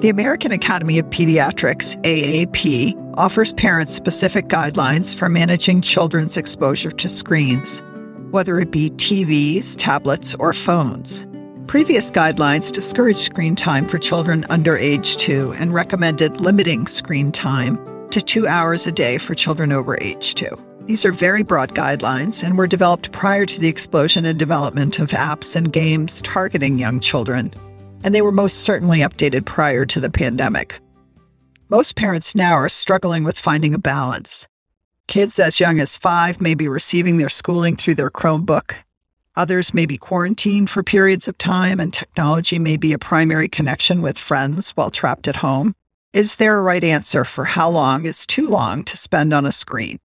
The American Academy of Pediatrics, AAP, offers parents specific guidelines for managing children's exposure to screens, whether it be TVs, tablets, or phones. Previous guidelines discouraged screen time for children under age two and recommended limiting screen time to two hours a day for children over age two. These are very broad guidelines and were developed prior to the explosion and development of apps and games targeting young children and they were most certainly updated prior to the pandemic. Most parents now are struggling with finding a balance. Kids as young as five may be receiving their schooling through their Chromebook. Others may be quarantined for periods of time, and technology may be a primary connection with friends while trapped at home. Is there a right answer for how long is too long to spend on a screen?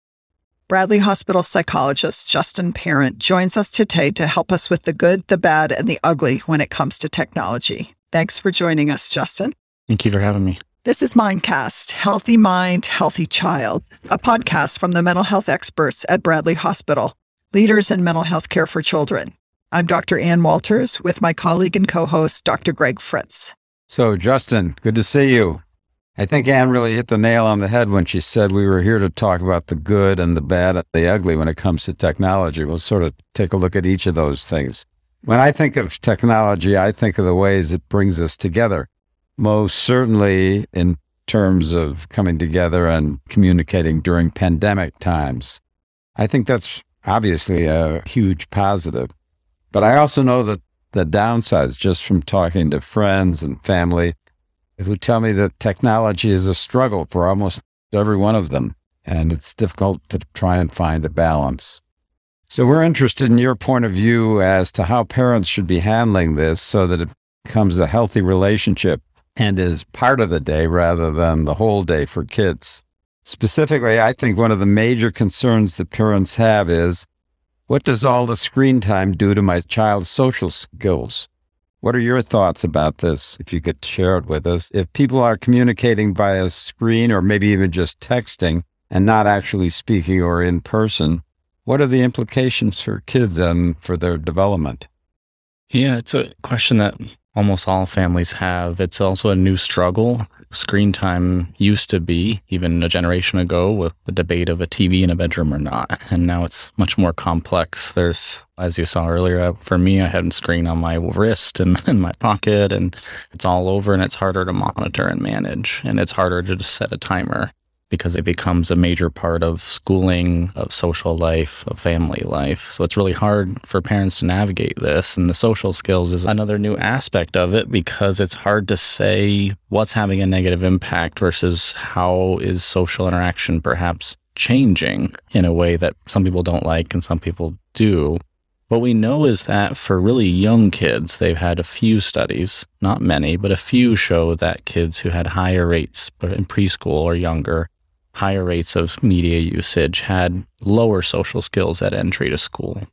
Bradley Hospital psychologist Justin Parent joins us today to help us with the good, the bad, and the ugly when it comes to technology. Thanks for joining us, Justin. Thank you for having me. This is Mindcast Healthy Mind, Healthy Child, a podcast from the mental health experts at Bradley Hospital, leaders in mental health care for children. I'm Dr. Ann Walters with my colleague and co host, Dr. Greg Fritz. So, Justin, good to see you. I think Anne really hit the nail on the head when she said we were here to talk about the good and the bad and the ugly when it comes to technology. We'll sort of take a look at each of those things. When I think of technology, I think of the ways it brings us together. Most certainly in terms of coming together and communicating during pandemic times. I think that's obviously a huge positive. But I also know that the downsides, just from talking to friends and family, who tell me that technology is a struggle for almost every one of them, and it's difficult to try and find a balance. So, we're interested in your point of view as to how parents should be handling this so that it becomes a healthy relationship and is part of the day rather than the whole day for kids. Specifically, I think one of the major concerns that parents have is what does all the screen time do to my child's social skills? What are your thoughts about this, if you could share it with us? If people are communicating by a screen or maybe even just texting and not actually speaking or in person, what are the implications for kids and for their development? Yeah, it's a question that almost all families have. It's also a new struggle screen time used to be, even a generation ago, with the debate of a TV in a bedroom or not. And now it's much more complex. There's, as you saw earlier, uh, for me, I had a screen on my wrist and in my pocket, and it's all over, and it's harder to monitor and manage. And it's harder to just set a timer because it becomes a major part of schooling, of social life, of family life. So it's really hard for parents to navigate this. And the social skills is another new aspect of it because it's hard to say what's having a negative impact versus how is social interaction perhaps changing in a way that some people don't like and some people do. What we know is that for really young kids, they've had a few studies, not many, but a few show that kids who had higher rates in preschool or younger higher rates of media usage had lower social skills at entry to school.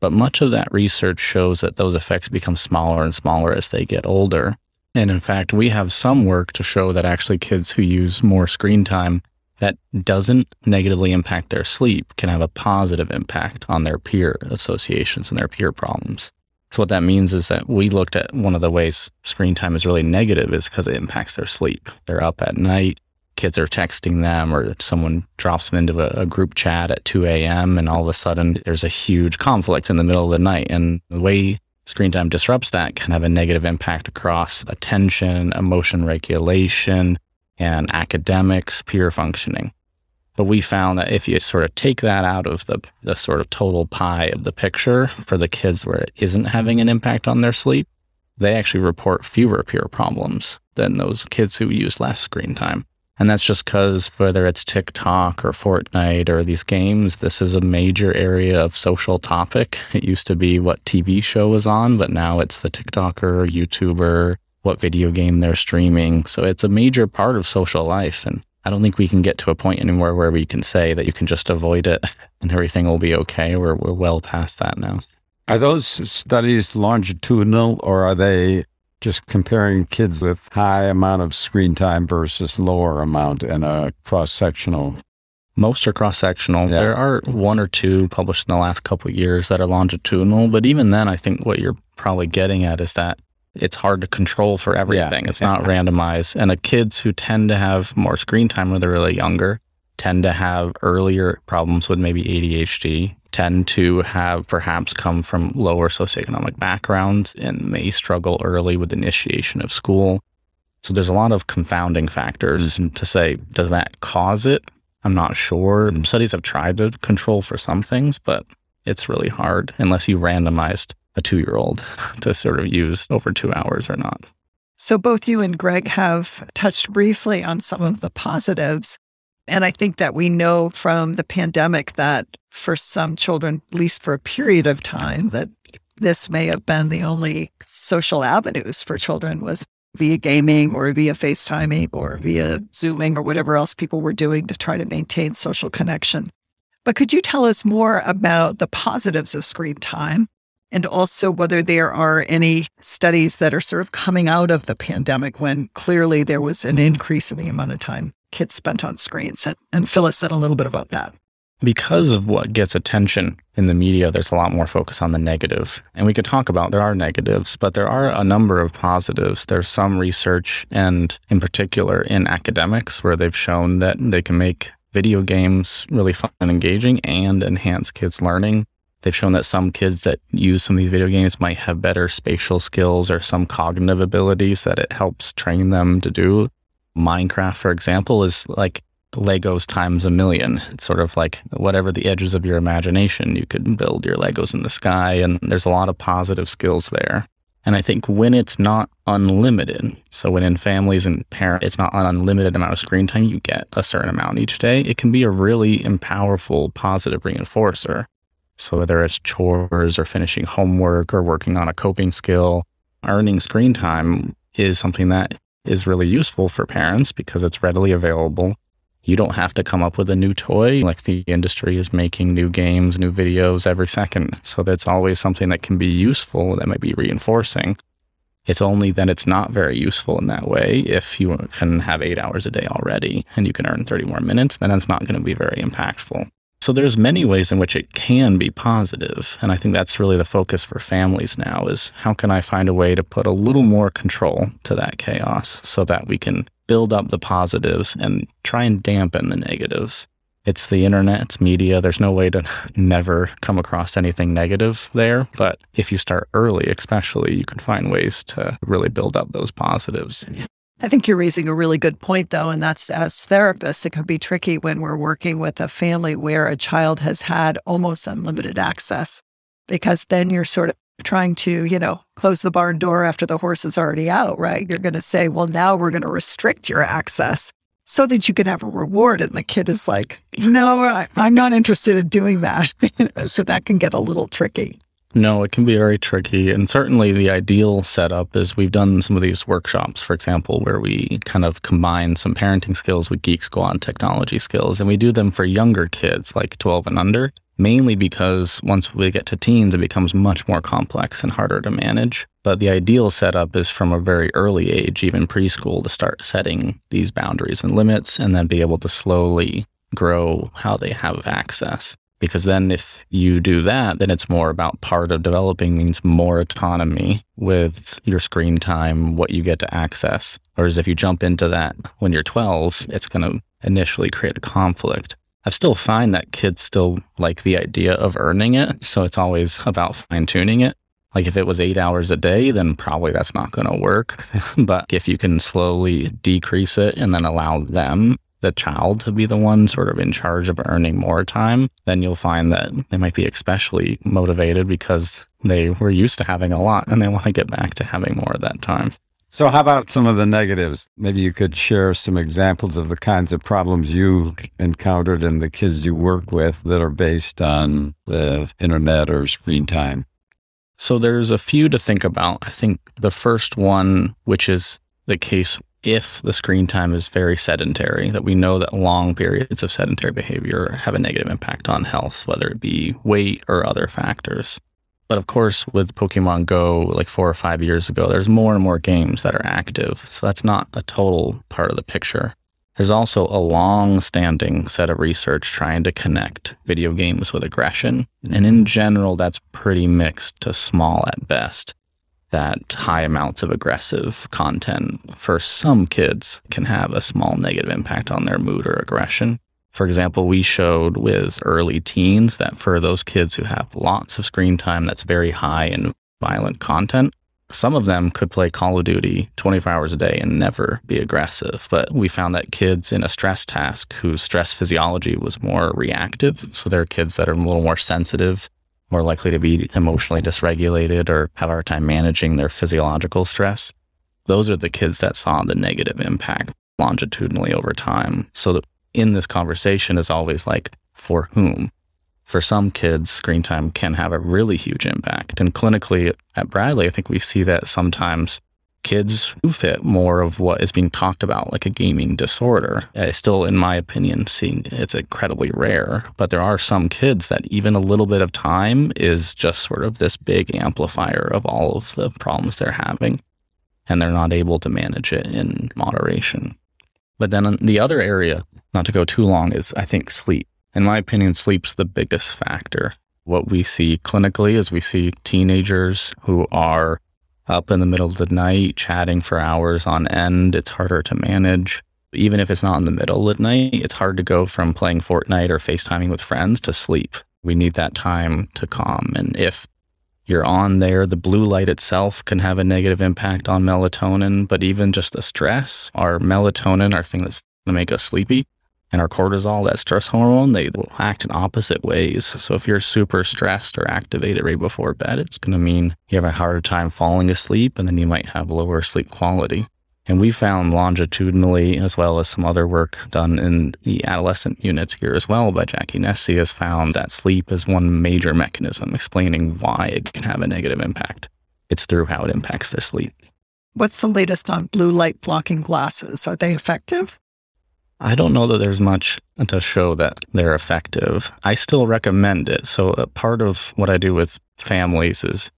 But much of that research shows that those effects become smaller and smaller as they get older. And in fact, we have some work to show that actually kids who use more screen time that doesn't negatively impact their sleep can have a positive impact on their peer associations and their peer problems. So what that means is that we looked at one of the ways screen time is really negative is because it impacts their sleep. They're up at night, kids are texting them or someone drops them into a, a, group chat at 2 a.m. and all of a sudden there's a huge conflict in the middle of the night. And the way screen time disrupts that can have a negative impact across attention, emotion regulation, and academics, peer functioning. But we found that if you sort of take that out of the, the sort of total pie of the picture for the kids where it isn't having an impact on their sleep, they actually report fewer peer problems than those kids who use less screen time. And that's just because whether it's TikTok or Fortnite or these games, this is a major area of social topic. It used to be what TV show was on, but now it's the TikToker, YouTuber, what video game they're streaming. So it's a major part of social life. And I don't think we can get to a point anymore where we can say that you can just avoid it and everything will be okay. We're, we're well past that now. Are those studies longitudinal or are they just comparing kids with high amount of screen time versus lower amount in a cross sectional most are cross sectional. Yeah. There are one or two published in the last couple of years that are longitudinal, but even then, I think what you're probably getting at is that it's hard to control for everything. Yeah. It's not randomized. And the kids who tend to have more screen time when they're really younger tend to have earlier problems with maybe ADHD, tend to have perhaps come from lower socioeconomic backgrounds and may struggle early with initiation of school. So there's a lot of confounding factors to say, does that cause it? I'm not sure. Studies have tried to control for some things, but it's really hard unless you randomized a two year old to sort of use over two hours or not. So, both you and Greg have touched briefly on some of the positives. And I think that we know from the pandemic that for some children, at least for a period of time, that this may have been the only social avenues for children was via gaming or via FaceTiming or via Zooming or whatever else people were doing to try to maintain social connection. But could you tell us more about the positives of screen time and also whether there are any studies that are sort of coming out of the pandemic when clearly there was an increase in the amount of time kids spent on screens? And, Phyllis said a little bit about that. Because of what gets attention in the media, there's a lot more focus on the negative. And we could talk about there are negatives, but there are a number of positives. There's some research, and in particular in academics, where they've shown that they can make video games really fun and engaging and enhance kids' learning. They've shown that some kids that use some of these video games might have better spatial skills or some cognitive abilities that it helps train them to do. Minecraft, for example, is like Legos times a million. It's sort of like whatever the edges of your imagination, you could build your Legos in the sky, and there's a lot of positive skills there. And I think when it's not unlimited, so when in families and parents, it's not an unlimited amount of screen time, you get a certain amount each day, it can be a really powerful positive reinforcer. So whether it's chores or finishing homework or working on a coping skill, earning screen time is something that is really useful for parents because it's readily available. You don't have to come up with a new toy. Like the industry is making new games, new videos every second. So that's always something that can be useful that might be reinforcing. It's only that it's not very useful in that way. If you can have eight hours a day already and you can earn 30 more minutes, then it's not going to be very impactful. So there's many ways in which it can be positive, and I think that's really the focus for families now is how can I find a way to put a little more control to that chaos so that we can build up the positives and try and dampen the negatives. It's the internet, it's media. There's no way to never come across anything negative there. But if you start early, especially, you can find ways to really build up those positives. I think you're raising a really good point, though, and that's as therapists, it can be tricky when we're working with a family where a child has had almost unlimited access, because then you're sort of trying to, you know, close the barn door after the horse is already out, right? You're going to say, well, now we're going to restrict your access so that you can have a reward. And the kid is like, no, I, am not interested in doing that. so that can get a little tricky. No, it can be very tricky. And certainly the ideal setup is we've done some of these workshops, for example, where we kind of combine some parenting skills with Geek Squad technology skills. And we do them for younger kids, like 12 and under, mainly because once we get to teens, it becomes much more complex and harder to manage. But the ideal setup is from a very early age, even preschool, to start setting these boundaries and limits and then be able to slowly grow how they have access. Because then, if you do that, then it's more about part of developing means more autonomy with your screen time, what you get to access. Whereas if you jump into that when you're 12, it's going to initially create a conflict. I still find that kids still like the idea of earning it. So it's always about fine tuning it. Like if it was eight hours a day, then probably that's not going to work. but if you can slowly decrease it and then allow them the child to be the one sort of in charge of earning more time, then you'll find that they might be especially motivated because they were used to having a lot and they want to get back to having more of that time. So, how about some of the negatives? Maybe you could share some examples of the kinds of problems you've encountered and the kids you work with that are based on the internet or screen time. So, there's a few to think about. I think the first one, which is the case if the screen time is very sedentary, that we know that long periods of sedentary behavior have a negative impact on health, whether it be weight or other factors. But of course, with Pokemon Go, like four or five years ago, there's more and more games that are active. So that's not a total part of the picture. There's also a long standing set of research trying to connect video games with aggression. And in general, that's pretty mixed to small at best. That high amounts of aggressive content for some kids can have a small negative impact on their mood or aggression. For example, we showed with early teens that for those kids who have lots of screen time that's very high in violent content, some of them could play Call of Duty 24 hours a day and never be aggressive. But we found that kids in a stress task whose stress physiology was more reactive, so they're kids that are a little more sensitive, more likely to be emotionally dysregulated or have a hard time managing their physiological stress. Those are the kids that saw the negative impact longitudinally over time. So in this conversation is always like, for whom? for some kids, screen time can have a really huge impact. And clinically at Bradley, I think we see that sometimes kids who fit more of what is being talked about, like a gaming disorder. I still, in my opinion, seeing it's incredibly rare, but there are some kids that even a little bit of time is just sort of this big amplifier of all of the problems they're having, and they're not able to manage it in moderation. But then the other area, not to go too long, is I think sleep. In my opinion, sleep's the biggest factor. What we see clinically is we see teenagers who are up in the middle of the night chatting for hours on end. It's harder to manage. Even if it's not in the middle at night, it's hard to go from playing Fortnite or FaceTiming with friends to sleep. We need that time to calm. And if you're on there, the blue light itself can have a negative impact on melatonin, but even just the stress, our melatonin, our thing that's going to make us sleepy, and our cortisol, that stress hormone, they will act in opposite ways. So if you're super stressed or activated right before bed, it's going to mean you have a harder time falling asleep and then you might have lower sleep quality. And we found longitudinally, as well as some other work done in the adolescent units here as well by Jackie Nesi, has found that sleep is one major mechanism explaining why it can have a negative impact. It's through how it impacts their sleep. What's the latest on blue light blocking glasses? Are they effective? I don't know that there's much to show that they're effective. I still recommend it. So, a part of what I do with families is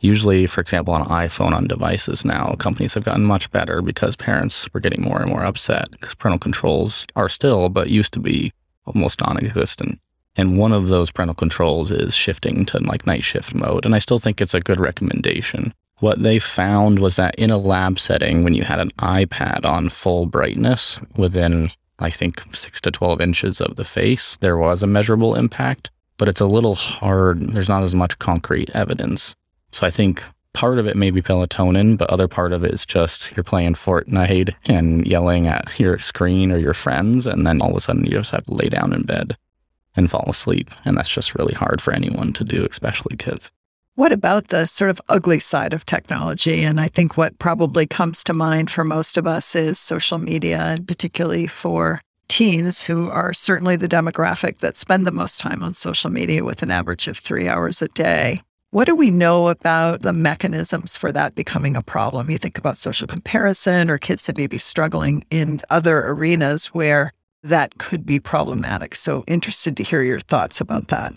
usually, for example, on iPhone on devices now, companies have gotten much better because parents were getting more and more upset because parental controls are still, but used to be almost non existent. And one of those parental controls is shifting to like night shift mode. And I still think it's a good recommendation. What they found was that in a lab setting, when you had an iPad on full brightness within I think, six to 12 inches of the face, there was a measurable impact, but it's a little hard. There's not as much concrete evidence. So I think part of it may be melatonin, but other part of it is just you're playing Fortnite and yelling at your screen or your friends, and then all of a sudden you just have to lay down in bed and fall asleep. And that's just really hard for anyone to do, especially kids. What about the sort of ugly side of technology? And I think what probably comes to mind for most of us is social media, and particularly for teens who are certainly the demographic that spend the most time on social media with an average of three hours a day. What do we know about the mechanisms for that becoming a problem? You think about social comparison or kids that may be struggling in other arenas where that could be problematic. So, interested to hear your thoughts about that.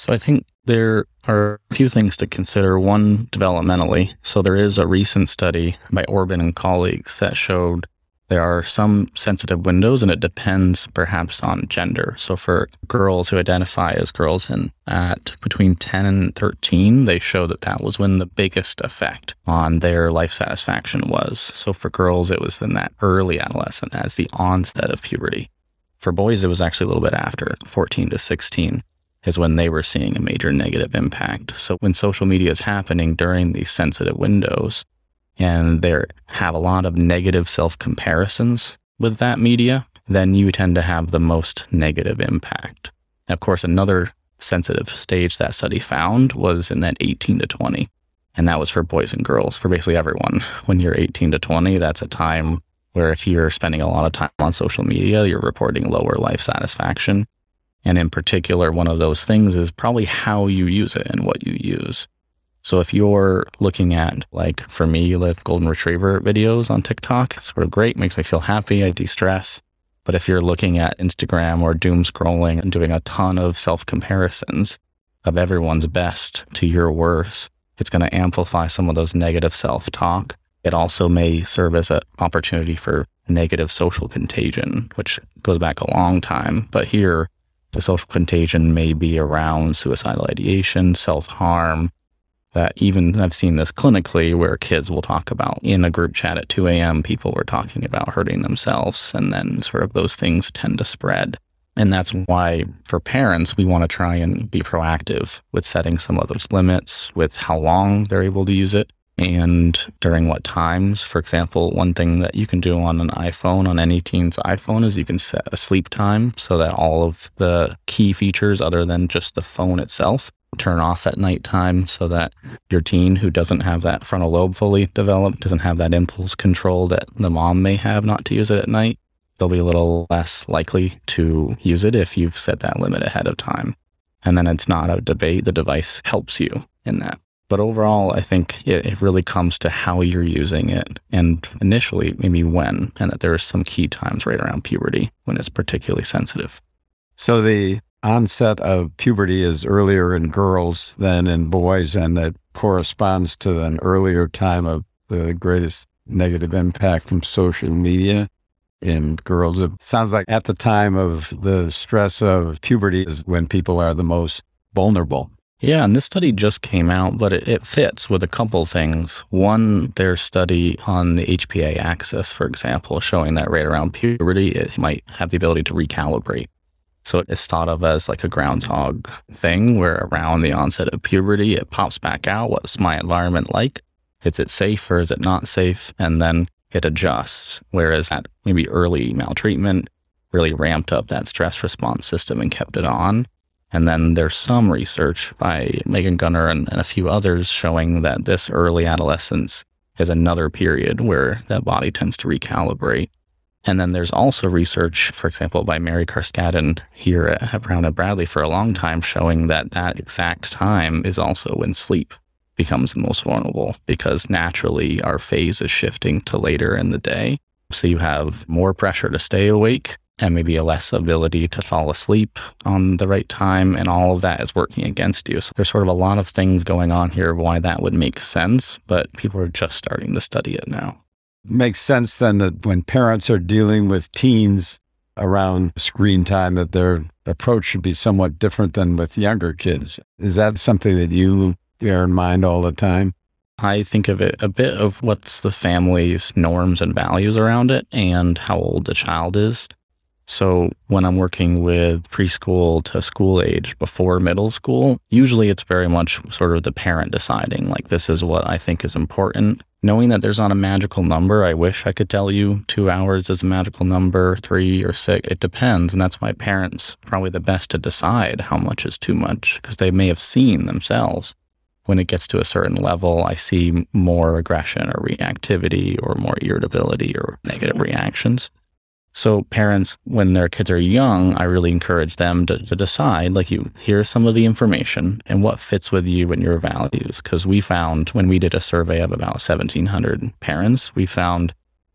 So I think there are a few things to consider. One, developmentally. So there is a recent study by Orben and colleagues that showed there are some sensitive windows and it depends perhaps on gender. So for girls who identify as girls and at between 10 and 13, they show that that was when the biggest effect on their life satisfaction was. So for girls, it was in that early adolescent as the onset of puberty. For boys, it was actually a little bit after 14 to 16 is when they were seeing a major negative impact. So when social media is happening during these sensitive windows and they have a lot of negative self comparisons with that media, then you tend to have the most negative impact. of course, another sensitive stage that study found was in that 18 to 20. And that was for boys and girls, for basically everyone. When you're 18 to 20, that's a time where if you're spending a lot of time on social media, you're reporting lower life satisfaction. And in particular, one of those things is probably how you use it and what you use. So if you're looking at, like for me, with golden retriever videos on TikTok, it's sort of great, makes me feel happy, I de stress. But if you're looking at Instagram or doom scrolling and doing a ton of self comparisons of everyone's best to your worst, it's going to amplify some of those negative self talk. It also may serve as an opportunity for negative social contagion, which goes back a long time. But here, the social contagion may be around suicidal ideation, self harm, that even I've seen this clinically where kids will talk about in a group chat at 2 a.m., people were talking about hurting themselves. And then sort of those things tend to spread. And that's why for parents, we want to try and be proactive with setting some of those limits with how long they're able to use it and during what times. For example, one thing that you can do on an iPhone, on any teen's iPhone, is you can set a sleep time so that all of the key features, other than just the phone itself, turn off at nighttime so that your teen who doesn't have that frontal lobe fully developed, doesn't have that impulse control that the mom may have not to use it at night, they'll be a little less likely to use it if you've set that limit ahead of time. And then it's not a debate. The device helps you in that. But overall, I think it, it really comes to how you're using it and initially maybe when, and that there are some key times right around puberty when it's particularly sensitive. So the onset of puberty is earlier in girls than in boys, and that corresponds to an earlier time of the greatest negative impact from social media in girls. It sounds like at the time of the stress of puberty is when people are the most vulnerable. Yeah, and this study just came out, but it, it, fits with a couple things. One, their study on the HPA axis, for example, showing that right around puberty, it might have the ability to recalibrate. So it's thought of as like a groundhog thing where around the onset of puberty, it pops back out. What's my environment like? Is it safe or is it not safe? And then it adjusts. Whereas that maybe early maltreatment really ramped up that stress response system and kept it on. And then there's some research by Megan Gunnar and, and a few others showing that this early adolescence is another period where that body tends to recalibrate. And then there's also research, for example, by Mary Carskadon here at Brown and Bradley for a long time showing that that exact time is also when sleep becomes the most vulnerable because naturally our phase is shifting to later in the day. So you have more pressure to stay awake and maybe a less ability to fall asleep on the right time. And all of that is working against you. So there's sort of a lot of things going on here why that would make sense, but people are just starting to study it now makes sense then that when parents are dealing with teens around screen time, that their approach should be somewhat different than with younger kids. Is that something that you bear in mind all the time? I think of it a bit of what's the family's norms and values around it and how old the child is. So when I'm working with preschool to school age before middle school, usually it's very much sort of the parent deciding, like, this is what I think is important. Knowing that there's not a magical number, I wish I could tell you two hours is a magical number, three or six. It depends. And that's why parents probably the best to decide how much is too much because they may have seen themselves. When it gets to a certain level, I see more aggression or reactivity or more irritability or negative reactions. So parents, when their kids are young, I really encourage them to, to decide, like you, hear some of the information and what fits with you and your values. Because we found when we did a survey of about 1,700 parents, we found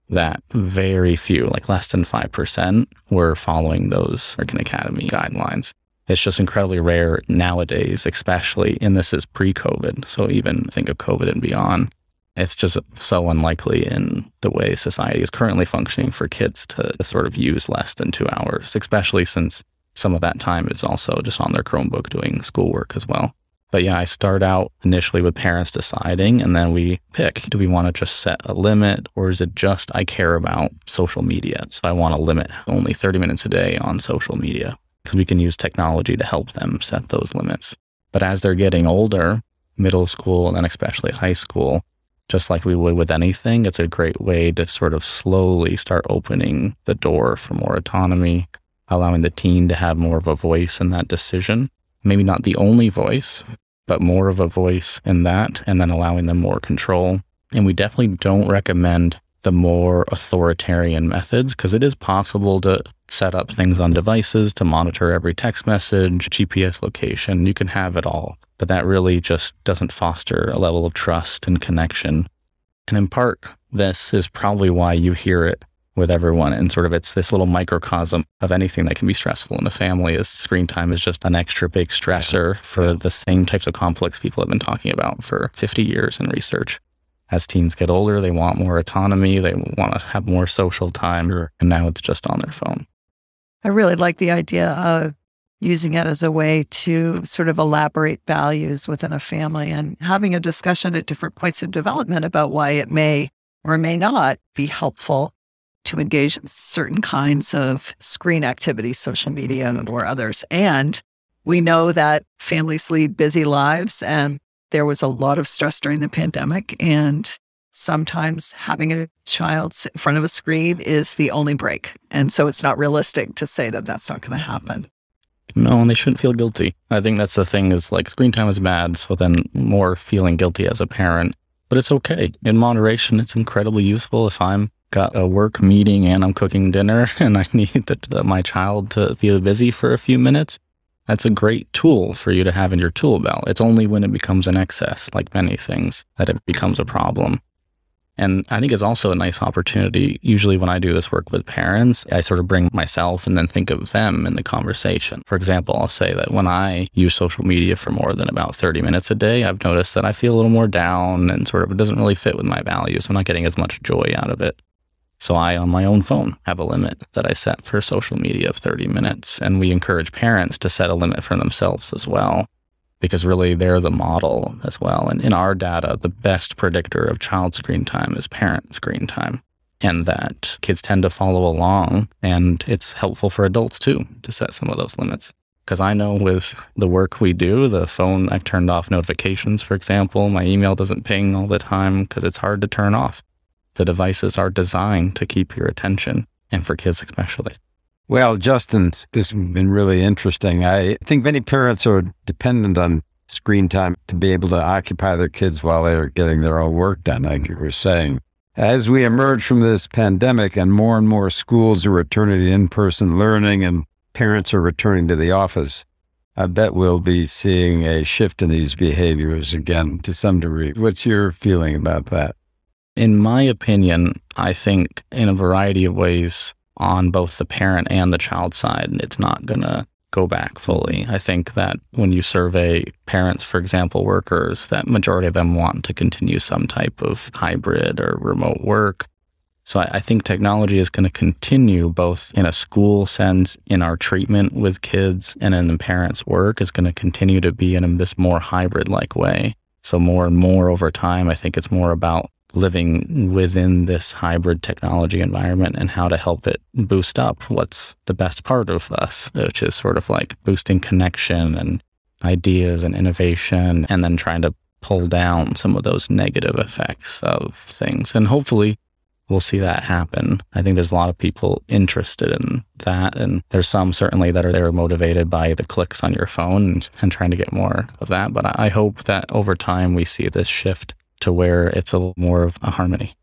that very few, like less than 5%, were following those American Academy guidelines. It's just incredibly rare nowadays, especially, and this is pre COVID. So even think of COVID and beyond it's just so unlikely in the way society is currently functioning for kids to sort of use less than two hours, especially since some of that time is also just on their Chromebook doing schoolwork as well. But yeah, I start out initially with parents deciding, and then we pick do we want to just set a limit, or is it just I care about social media? So I want to limit only 30 minutes a day on social media because we can use technology to help them set those limits. But as they're getting older, middle school and then especially high school, just like we would with anything, it's a great way to sort of slowly start opening the door for more autonomy, allowing the teen to have more of a voice in that decision. Maybe not the only voice, but more of a voice in that, and then allowing them more control. And we definitely don't recommend the more authoritarian methods because it is possible to set up things on devices to monitor every text message, GPS location. You can have it all but that really just doesn't foster a level of trust and connection. And in part, this is probably why you hear it with everyone. And sort of it's this little microcosm of anything that can be stressful in a family is screen time is just an extra big stressor for the same types of conflicts people have been talking about for 50 years in research. As teens get older, they want more autonomy, they want to have more social time, and now it's just on their phone. I really like the idea of using it as a way to sort of elaborate values within a family and having a discussion at different points of development about why it may or may not be helpful to engage in certain kinds of screen activities, social media or others. And we know that families lead busy lives and there was a lot of stress during the pandemic. And sometimes having a child sit in front of a screen is the only break. And so it's not realistic to say that that's not going to happen. No, and they shouldn't feel guilty. I think that's the thing is like screen time is bad. So then more feeling guilty as a parent, but it's okay. In moderation, it's incredibly useful if I'm got a work meeting and I'm cooking dinner and I need the, the, my child to feel busy for a few minutes. That's a great tool for you to have in your tool belt. It's only when it becomes an excess, like many things, that it becomes a problem. And I think it's also a nice opportunity. Usually, when I do this work with parents, I sort of bring myself and then think of them in the conversation. For example, I'll say that when I use social media for more than about 30 minutes a day, I've noticed that I feel a little more down and sort of it doesn't really fit with my values. I'm not getting as much joy out of it. So I, on my own phone, have a limit that I set for social media of 30 minutes. And we encourage parents to set a limit for themselves as well because really they're the model as well. And in our data, the best predictor of child screen time is parent screen time. And that kids tend to follow along. And it's helpful for adults too to set some of those limits. Because I know with the work we do, the phone, I've turned off notifications, for example. My email doesn't ping all the time because it's hard to turn off. The devices are designed to keep your attention, and for kids especially. Well, Justin, this has been really interesting. I think many parents are dependent on screen time to be able to occupy their kids while they're getting their own work done, like you were saying. As we emerge from this pandemic and more and more schools are returning to in person learning and parents are returning to the office, I bet we'll be seeing a shift in these behaviors again to some degree. What's your feeling about that? In my opinion, I think in a variety of ways, on both the parent and the child side, it's not going to go back fully. I think that when you survey parents, for example, workers, that majority of them want to continue some type of hybrid or remote work. So I, think technology is going to continue both in a school sense, in our treatment with kids, and in the parents' work is going to continue to be in this more hybrid like way. So more and more over time, I think it's more about living within this hybrid technology environment and how to help it boost up what's the best part of us, which is sort of like boosting connection and ideas and innovation, and then trying to pull down some of those negative effects of things. And hopefully, we'll see that happen. I think there's a lot of people interested in that. And there's some certainly that are there motivated by the clicks on your phone and, and trying to get more of that. But I hope that over time we see this shift to where it's a little more of a harmony.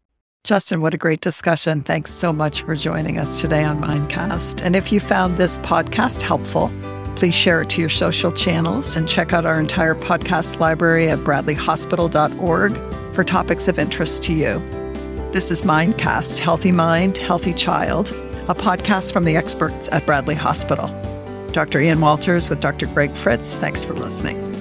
Justin, what a great discussion. Thanks so much for joining us today on Mindcast. And if you found this podcast helpful, please share it to your social channels and check out our entire podcast library at bradleyhospital.org for topics of interest to you. This is Mindcast Healthy Mind, Healthy Child, a podcast from the experts at Bradley Hospital. Dr. Ian Walters with Dr. Greg Fritz. Thanks for listening.